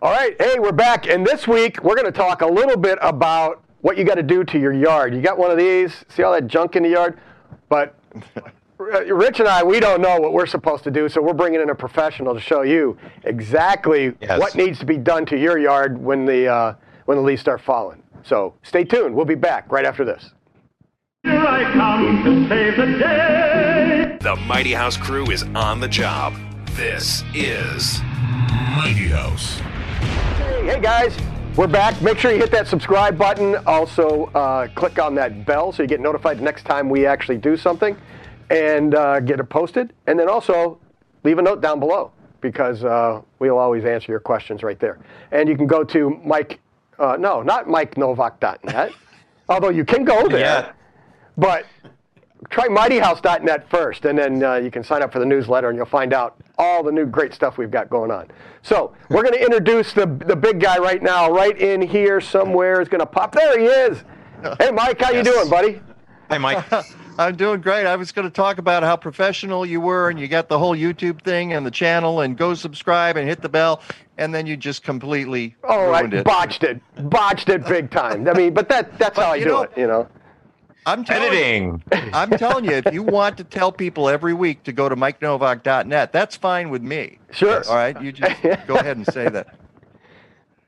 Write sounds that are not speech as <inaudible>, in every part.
All right, hey, we're back, and this week we're going to talk a little bit about what you got to do to your yard. You got one of these? See all that junk in the yard? But <laughs> Rich and I, we don't know what we're supposed to do, so we're bringing in a professional to show you exactly Yes. what needs to be done to your yard when the uh, when the leaves start falling. So stay tuned. We'll be back right after this. Here I come to save the day. The Mighty House crew is on the job. This is Mighty House. Hey, guys, we're back. Make sure you hit that subscribe button. Also, uh, click on that bell so you get notified next time we actually do something and uh, get it posted. And then also leave a note down below because uh, we'll always answer your questions right there. And you can go to Mike, uh, no, not MikeNowak.net, <laughs> although you can go there. Yeah. But try mightyhouse.net first, and then uh, you can sign up for the newsletter, and you'll find out all the new great stuff we've got going on. So we're going to introduce the the big guy right now, right in here somewhere. Is going to pop. There he is. <laughs> Hey, Mike, how you doing, buddy? Hey, Mike. <laughs> I'm doing great. I was going to talk about how professional you were, and you got the whole YouTube thing and the channel, and go subscribe and hit the bell, and then you just completely Oh, I it. botched it, botched it big time. I mean, but that that's But how I you do know- it, you know. I'm telling you, Editing. I'm telling you, if you want to tell people every week to go to MikeNowak.net, that's fine with me. Sure. All right, you just go ahead and say that. <laughs>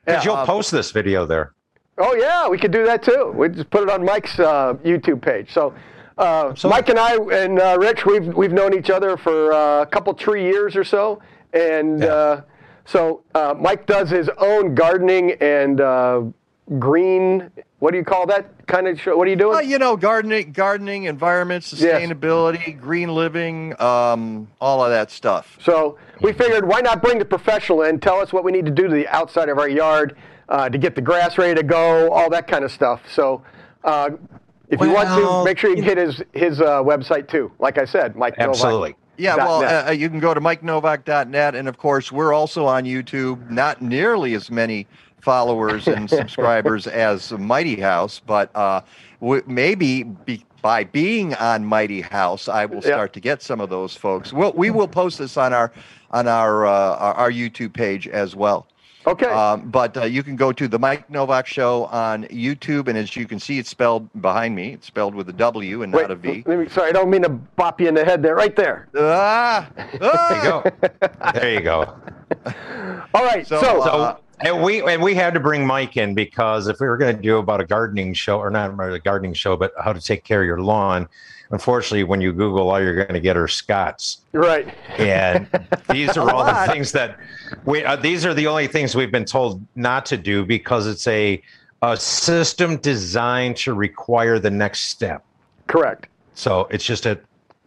Because you'll uh, post this video there. Oh yeah, we could do that too. We just put it on Mike's uh, YouTube page. So, uh, Mike and I and uh, Rich, we've we've known each other for uh, a couple three years or so, and Yeah. uh, so uh, Mike does his own gardening and uh, green. What do you call that kind of show? What are you doing? Well, you know, gardening, gardening, environment, Yes. sustainability, green living, um, all of that stuff. So we figured, why not bring the professional in, tell us what we need to do to the outside of our yard uh, to get the grass ready to go, all that kind of stuff. So uh, if you want to, make sure you hit his his uh, website too. Like I said, Mike. Nowak. Absolutely. Yeah, well, uh, you can go to MikeNowak.net, and of course, we're also on YouTube. Not nearly as many followers and <laughs> subscribers as Mighty House, but uh, w- maybe be- by being on Mighty House, I will start to get some of those folks. We'll, we will post this on our on our uh, our, our YouTube page as well. Okay. Um, but uh, you can go to the Mike Nowak Show on YouTube, and as you can see, it's spelled behind me. It's spelled with a W and Wait, not a V. let me- sorry, I don't mean to bop you in the head there. Right there. Ah, ah! There you go. there you go. All right. So, So, So, Uh, and we and we had to bring Mike in because if we were going to do about a gardening show, or not a gardening show, but how to take care of your lawn, unfortunately, when you Google, all you're going to get are Scotts. right. And these <laughs> are all lot. the things that we. Uh, these are the only things we've been told not to do because it's a a system designed to require the next step. Correct. So it's just a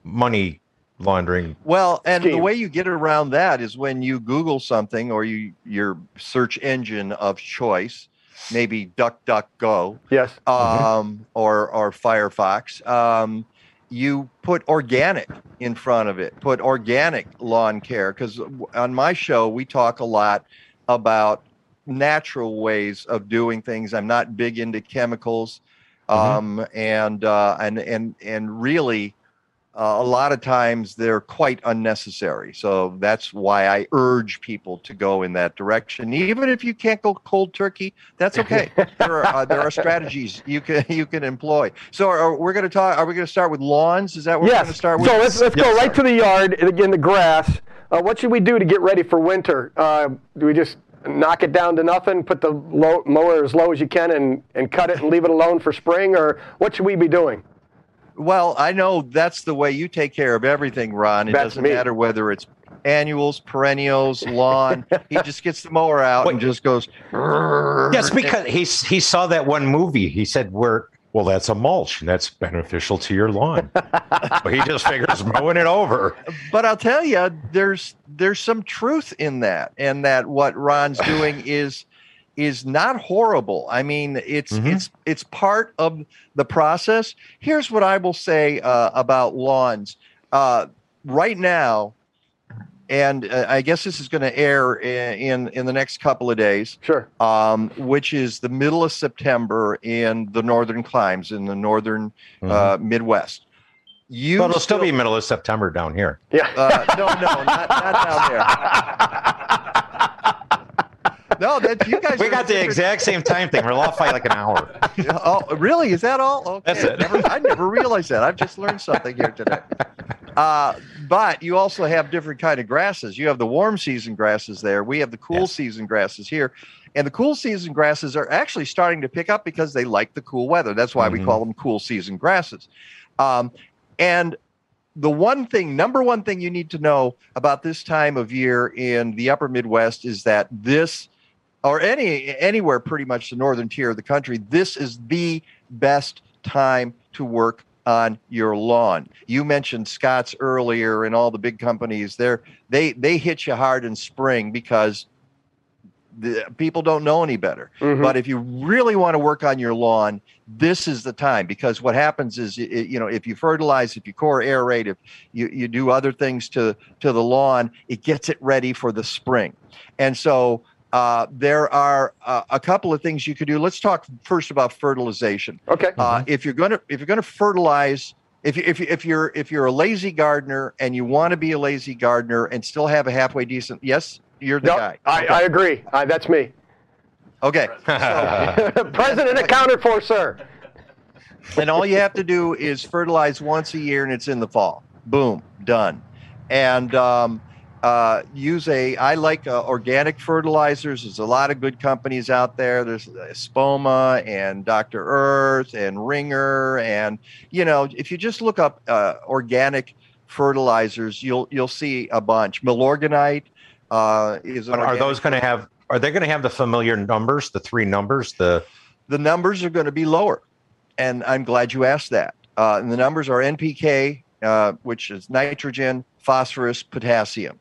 money laundering. Well, and the way you get around that is when you Google something or you your search engine of choice, maybe DuckDuckGo Yes. um, or or Firefox, um, you put organic in front of it. Put organic lawn care because on my show we talk a lot about natural ways of doing things. I'm not big into chemicals, um, and uh, and and and really uh, a lot of times they're quite unnecessary. So that's why I urge people to go in that direction. Even if you can't go cold turkey, that's okay. <laughs> there are uh, there are strategies you can you can employ. So are, we're going to talk. Are we going to start with lawns? Is that what we're going to start with? So let's let's Yes, go right sir. to the yard in the grass. Uh, what should we do to get ready for winter? Uh, do we just knock it down to nothing, put the low, mower as low as you can, and and cut it and leave it alone for spring, or what should we be doing? Well, I know that's the way you take care of everything, Ron. It That's doesn't me. matter whether it's annuals, perennials, lawn. <laughs> he just gets the mower out and just goes. Yes, because he he saw that one movie. He said, "We're well, that's a mulch, and that's beneficial to your lawn." <laughs> so he just figures mowing it over. But I'll tell you, there's there's some truth in that, and that what Ron's doing is is not horrible. I mean, it's Mhm. it's it's part of the process. Here's what I will say uh, about lawns. Uh, right now, and uh, I guess this is going to air in, in in the next couple of days, Sure. um, which is the middle of September in the northern climes in the northern uh, Midwest. You but it'll still be middle of September down here. Yeah. uh, no, no, not, not down there. <laughs> no, that you guys. We got the different- exact same time thing. We're off by like an hour. Oh, really? Is that all? Okay. That's it. Never, I never realized that. I've just learned something here today. Uh, but you also have different kind of grasses. You have the warm season grasses there. We have the cool Yes. season grasses here. And the cool season grasses are actually starting to pick up because they like the cool weather. That's why we Mhm. call them cool season grasses. Um, and the one thing, number one thing you need to know about this time of year in the upper Midwest is that this, or any anywhere pretty much the northern tier of the country, this is the best time to work on your lawn. You mentioned Scotts earlier and all the big companies there. They they hit you hard in spring because the people don't know any better. Mhm. But if you really want to work on your lawn, this is the time because what happens is, y- you know, if you fertilize, if you core aerate, if you, you do other things to, to the lawn, it gets it ready for the spring. And so uh, there are uh, a couple of things you could do. Let's talk first about fertilization. Okay. Uh, if you're gonna if you're gonna fertilize, if you, if you, if you're if you're a lazy gardener and you want to be a lazy gardener and still have a halfway decent, yes, you're the No, guy. I, I agree. Uh, that's me. Okay. <laughs> <laughs> President accounted for, sir. and all you have to do is fertilize once a year, and it's in the fall. Boom, done. And um, uh, use a. I like uh, organic fertilizers. There's a lot of good companies out there. There's uh, Espoma and Dr. Earth and Ringer, and you know, if you just look up uh, organic fertilizers, you'll you'll see a bunch. Milorganite uh, is. But are those going to have? Are they going to have the familiar numbers, the three numbers? The the numbers are going to be lower. And I'm glad you asked that. Uh, and the numbers are NPK, uh, which is nitrogen, phosphorus, potassium.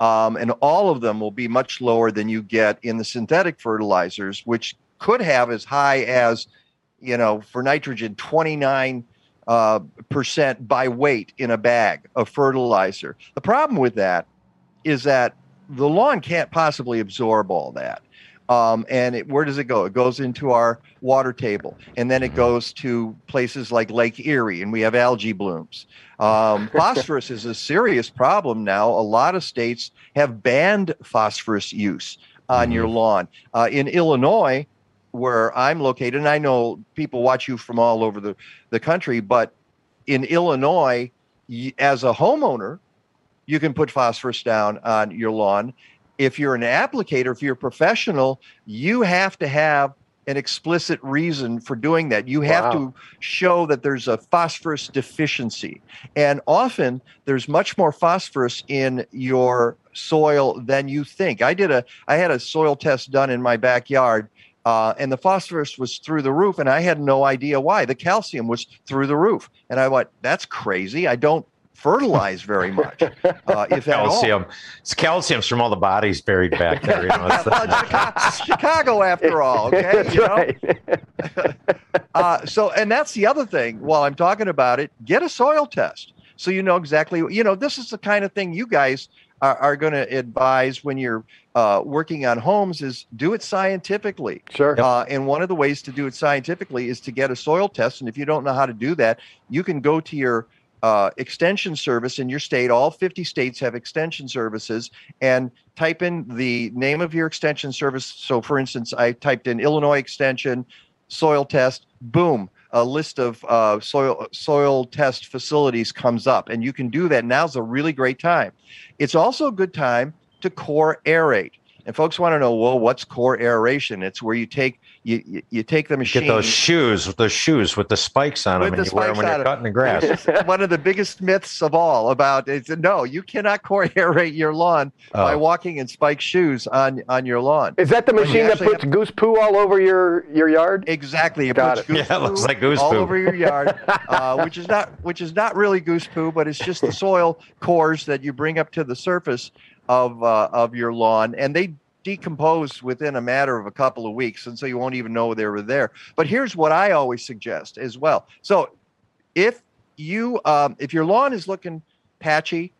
Um, and all of them will be much lower than you get in the synthetic fertilizers, which could have as high as, you know, for nitrogen, 29 uh, percent by weight in a bag of fertilizer. The problem with that is that the lawn can't possibly absorb all that. Um, and it, where does it go? It goes into our water table, and then it goes to places like Lake Erie, and we have algae blooms. Um, <laughs> phosphorus is a serious problem now. A lot of states have banned phosphorus use on your lawn. Uh, in Illinois, where I'm located, and I know people watch you from all over the, the country, but in Illinois, y- as a homeowner, you can put phosphorus down on your lawn. If you're an applicator, if you're a professional, you have to have an explicit reason for doing that. You have Wow. to show that there's a phosphorus deficiency. And often there's much more phosphorus in your soil than you think. I did a I had a soil test done in my backyard uh, and the phosphorus was through the roof, and I had no idea why. The calcium was through the roof, and I went, "That's crazy. I don't fertilize very much, uh, if at all." calcium. It's calcium's from all the bodies buried back there. You know, <laughs> Well, Chicago, Chicago, after all. <laughs> Okay, That's you know? right. <laughs> Uh, so, and that's the other thing. While I'm talking about it, get a soil test so you know exactly. You know, this is the kind of thing you guys are, are going to advise when you're uh, working on homes. Is do it scientifically. Sure. Uh, and one of the ways to do it scientifically is to get a soil test. And if you don't know how to do that, you can go to your uh, extension service in your state. All 50 states have extension services and type in the name of your extension service. So, for instance, I typed in Illinois Extension soil test. Boom. A list of uh, soil soil test facilities comes up, and you can do that. Now's a really great time. It's also a good time to core aerate. And folks want to know, well, what's core aeration? It's where you take you you, you take the machine. get those shoes with those shoes with the spikes on them, With and you wear them when on you're 'em. cutting the grass. <laughs> One of the biggest myths of all about it's no, you cannot <laughs> core aerate your lawn by Oh. walking in spiked shoes on on your lawn. Is that the machine that actually puts goose poo all over your, your yard? Exactly. It Got puts it. goose <laughs> Yeah, it looks poo like goose all poo. over your yard, uh, which is not which is not really goose poo, but it's just the soil cores that you bring up to the surface of uh, of your lawn, and they decompose within a matter of a couple of weeks, and so you won't even know they were there. But here's what I always suggest as well. So if you um, if your lawn is looking patchy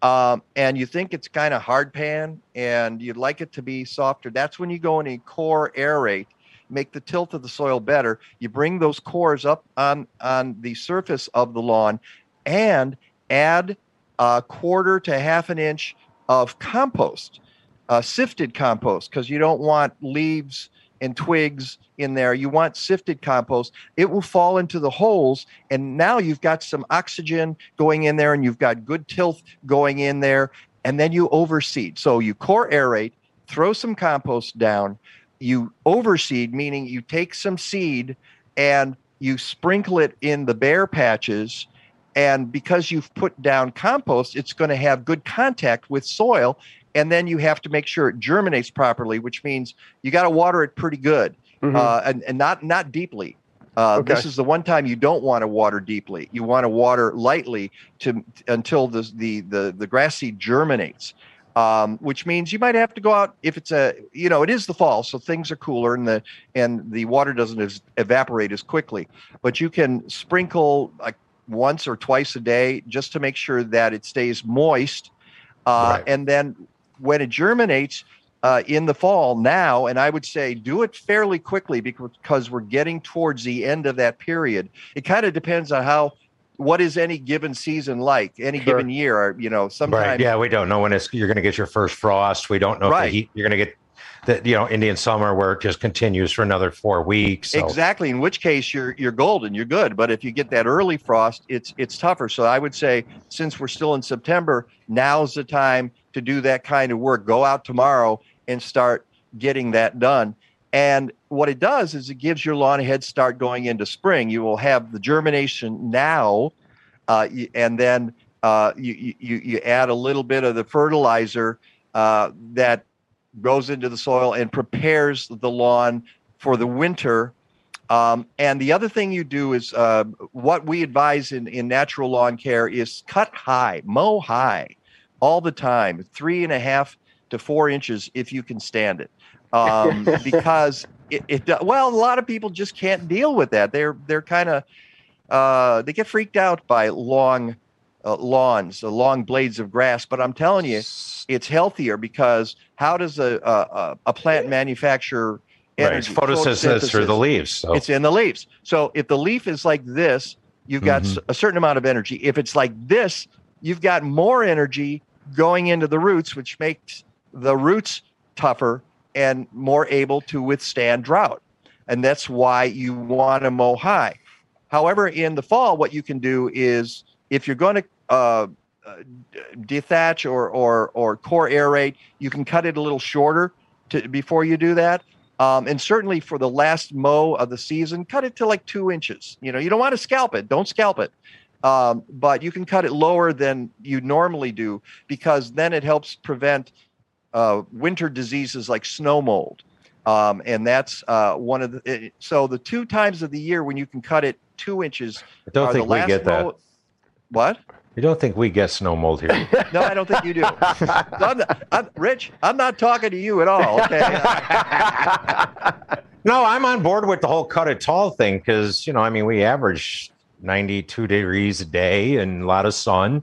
um, and you think it's kind of hard pan and you'd like it to be softer, that's when you go in and core aerate, make the tilth of the soil better. You bring those cores up on on the surface of the lawn and add a quarter to half an inch of compost. uh, sifted compost because you don't want leaves and twigs in there. You want sifted compost. It will fall into the holes, and now you've got some oxygen going in there, and you've got good tilth going in there, and then you overseed. So you core aerate, throw some compost down. You overseed, meaning you take some seed and you sprinkle it in the bare patches. And because you've put down compost, it's going to have good contact with soil and then you have to make sure it germinates properly, which means you got to water it pretty good Mhm. uh, and, and not not deeply. Uh, Okay. This is the one time you don't want to water deeply. You want to water lightly to until the the the, the grass seed germinates. Um, which means you might have to go out if it's a you know it is the fall so things are cooler and the and the water doesn't as, evaporate as quickly but you can sprinkle like once or twice a day just to make sure that it stays moist uh, Right. and then when it germinates uh, in the fall now, and I would say do it fairly quickly because we're getting towards the end of that period. It kind of depends on how, what is any given season like, any Sure. given year. Or, you know, sometimes Right. Yeah, we don't know when it's you're going to get your first frost. We don't know if Right. the heat you're going to get the you know Indian summer where it just continues for another four weeks. So. Exactly. In which case you're you're golden, you're good. But if you get that early frost, it's it's tougher. So I would say since we're still in September, now's the time to do that kind of work. Go out tomorrow and start getting that done. And what it does is it gives your lawn a head start going into spring. You will have the germination now, uh, and then uh, you, you you add a little bit of the fertilizer uh, that goes into the soil and prepares the lawn for the winter. Um, and the other thing you do is uh, what we advise in, in natural lawn care is cut high, mow high all the time, three and a half to four inches if you can stand it. Um, <laughs> because it, it, well, a lot of people just can't deal with that. They're, they're kind of, uh, they get freaked out by long uh, lawns, uh, long blades of grass. But I'm telling you, it's healthier because how does a a, a- plant manufacture Right. Energy? photosynthesis through the leaves. So It's in the leaves. So if the leaf is like this, you've got Mhm. s- a certain amount of energy. If it's like this, you've got more energy going into the roots, which makes the roots tougher and more able to withstand drought. And that's why you want to mow high. However, in the fall, what you can do is if you're going to uh, uh, dethatch or, or, or core aerate, you can cut it a little shorter to, before you do that. Um, and certainly for the last mow of the season, cut it to like two inches. You know, you don't want to scalp it. Don't scalp it. Um, but you can cut it lower than you normally do because then it helps prevent uh, winter diseases like snow mold. Um, and that's uh, one of the. it- so the two times of the year when you can cut it two inches. I don't think the we get that. mow- What? You don't think we get snow mold here. <laughs> No, I don't think you do. I'm not, I'm, Rich, I'm not talking to you at all. Okay. <laughs> no, I'm on board with the whole cut it tall thing because you know, I mean, we average 92 degrees a day and a lot of sun,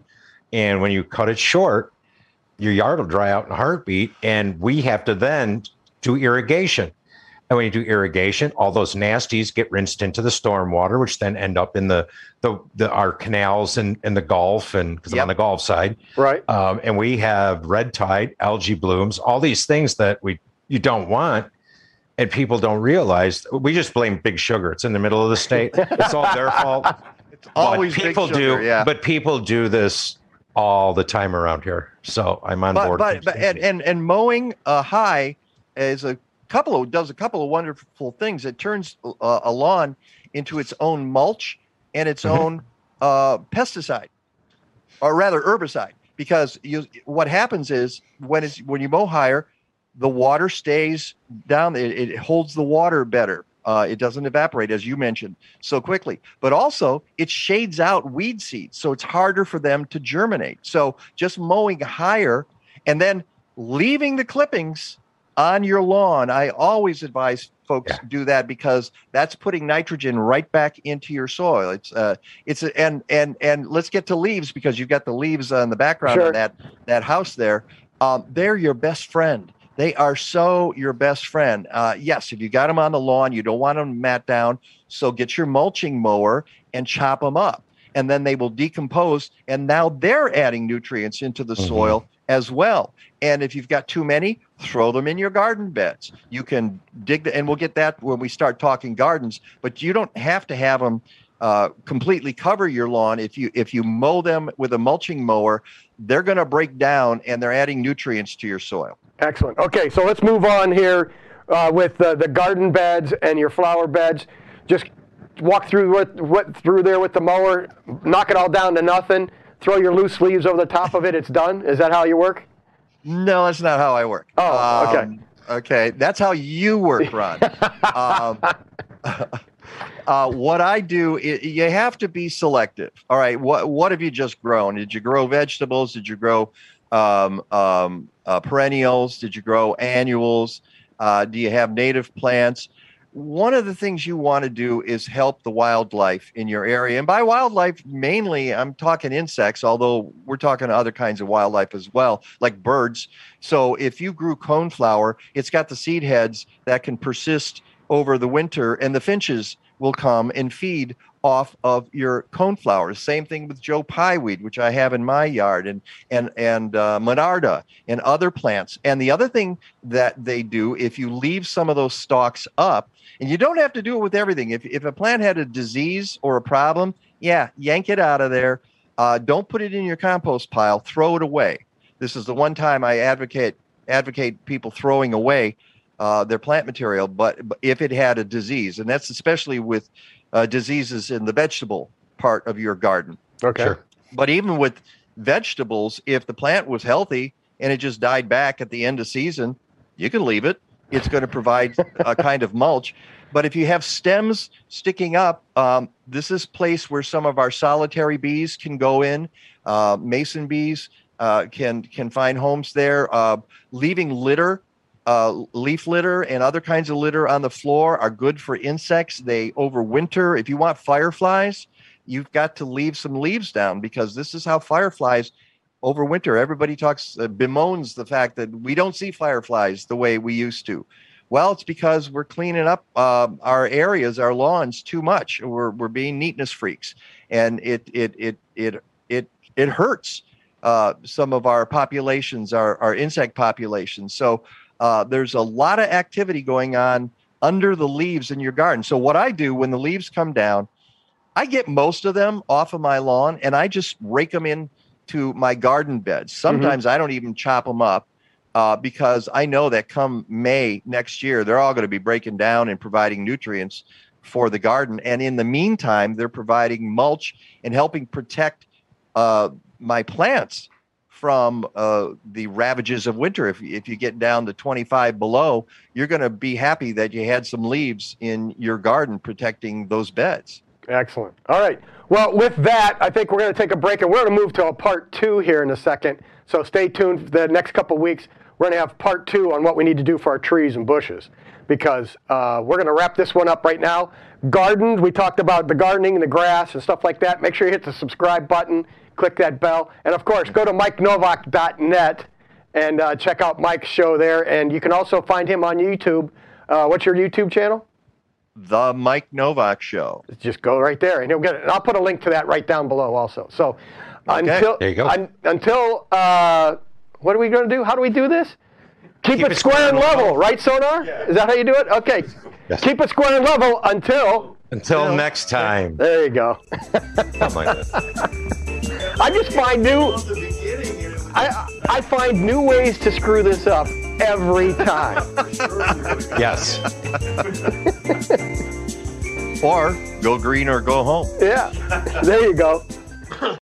and when you cut it short, your yard will dry out in a heartbeat, and we have to then do irrigation. And when you do irrigation, all those nasties get rinsed into the storm water, which then end up in the the, the our canals and in the Gulf, and because I'm Yep. on the Gulf side, right. um, and we have red tide, algae blooms, all these things that we you don't want, and people don't realize. We just blame Big Sugar. It's in the middle of the state. It's all their fault. <laughs> It's always people sugar, do. Yeah. But people do this all the time around here. So I'm on but board. but, but and, and and mowing a high is a couple of does a couple of wonderful things. It turns uh, a lawn into its own mulch and its Mhm. own uh, pesticide, or rather herbicide. Because you, what happens is when it's when you mow higher, the water stays down. It, it holds the water better. Uh, it doesn't evaporate, as you mentioned, so quickly. But also, it shades out weed seeds, so it's harder for them to germinate. So just mowing higher and then leaving the clippings on your lawn. I always advise folks Yeah. do that because that's putting nitrogen right back into your soil. It's uh, it's a, and and and let's get to leaves because you've got the leaves on the background Sure. of that that house there. Um, they're your best friend. They are so your best friend. Uh, yes, if you got them on the lawn, you don't want them mat down. So get your mulching mower and chop them up, and then they will decompose. And now they're adding nutrients into the Mhm. soil as well. And if you've got too many, throw them in your garden beds. You can dig the, and we'll get that when we start talking gardens. But you don't have to have them uh, completely cover your lawn. If you if you mow them with a mulching mower, they're going to break down and they're adding nutrients to your soil. Excellent. Okay, so let's move on here uh, with the, the garden beds and your flower beds. Just walk through what, what through there with the mower, knock it all down to nothing. Throw your loose leaves over the top of it. It's done. Is that how you work? No, that's not how I work. Oh, okay. Um, okay, that's how you work, <laughs> Ron. um, <laughs> uh, what I do, i you have to be selective. All right, what what have you just grown? Did you grow vegetables? Did you grow um, um, uh, perennials? Did you grow annuals? Uh, do you have native plants? One of the things you want to do is help the wildlife in your area. And by wildlife, mainly I'm talking insects, although we're talking other kinds of wildlife as well, like birds. So if you grew coneflower, it's got the seed heads that can persist over the winter, and the finches will come and feed off of your coneflowers. Same thing with Joe Pye weed, which I have in my yard, and and and uh, Monarda and other plants. And the other thing that they do, if you leave some of those stalks up, and you don't have to do it with everything. If if a plant had a disease or a problem, yeah, yank it out of there. Uh, don't put it in your compost pile. Throw it away. This is the one time I advocate advocate people throwing away uh, their plant material, but, but if it had a disease, and that's especially with uh, diseases in the vegetable part of your garden. Okay. Sure. But even with vegetables, if the plant was healthy and it just died back at the end of season, you can leave it. It's going to provide a kind of mulch. But if you have stems sticking up, um, this is place where some of our solitary bees can go in. Uh, mason bees uh, can can find homes there. Uh, leaving litter uh, leaf litter and other kinds of litter on the floor are good for insects. They overwinter. If you want fireflies, you've got to leave some leaves down because this is how fireflies overwinter. Everybody talks, uh, bemoans the fact that we don't see fireflies the way we used to. Well, it's because we're cleaning up uh, our areas, our lawns too much. We're, we're being neatness freaks, and it it it it it it hurts uh, some of our populations, our our insect populations. So uh, there's a lot of activity going on under the leaves in your garden. So what I do when the leaves come down, I get most of them off of my lawn and I just rake them into my garden beds. Sometimes I don't even chop them up uh, because I know that come May next year, they're all going to be breaking down and providing nutrients for the garden. And in the meantime, they're providing mulch and helping protect uh, my plants from uh, the ravages of winter. If, if you get down to 25 below, you're going to be happy that you had some leaves in your garden protecting those beds. Excellent. All right. Well, with that, I think we're going to take a break and we're going to move to a part two here in a second. So stay tuned for the next couple weeks. We're going to have part two on what we need to do for our trees and bushes because uh, we're going to wrap this one up right now. Gardens, we talked about the gardening and the grass and stuff like that. Make sure you hit the subscribe button, click that bell, and of course, go to mikenowak.net and uh, check out Mike's show there. And you can also find him on YouTube. Uh, what's your YouTube channel? The Mike Nowak Show. just go right there and you'll get it. And I'll put a link to that right down below also. So until There you go. un- until uh, what are we going to do? How do we do this? Keep, it, square and level, right, Sonar? Is that how you do it? Okay. Yes. Keep it square and level until. Until next time. There you go. <laughs> Something like that. I just find new. I I find new ways to screw this up every time. <laughs> Yes. <laughs> Or go green or go home. yeah. There you go.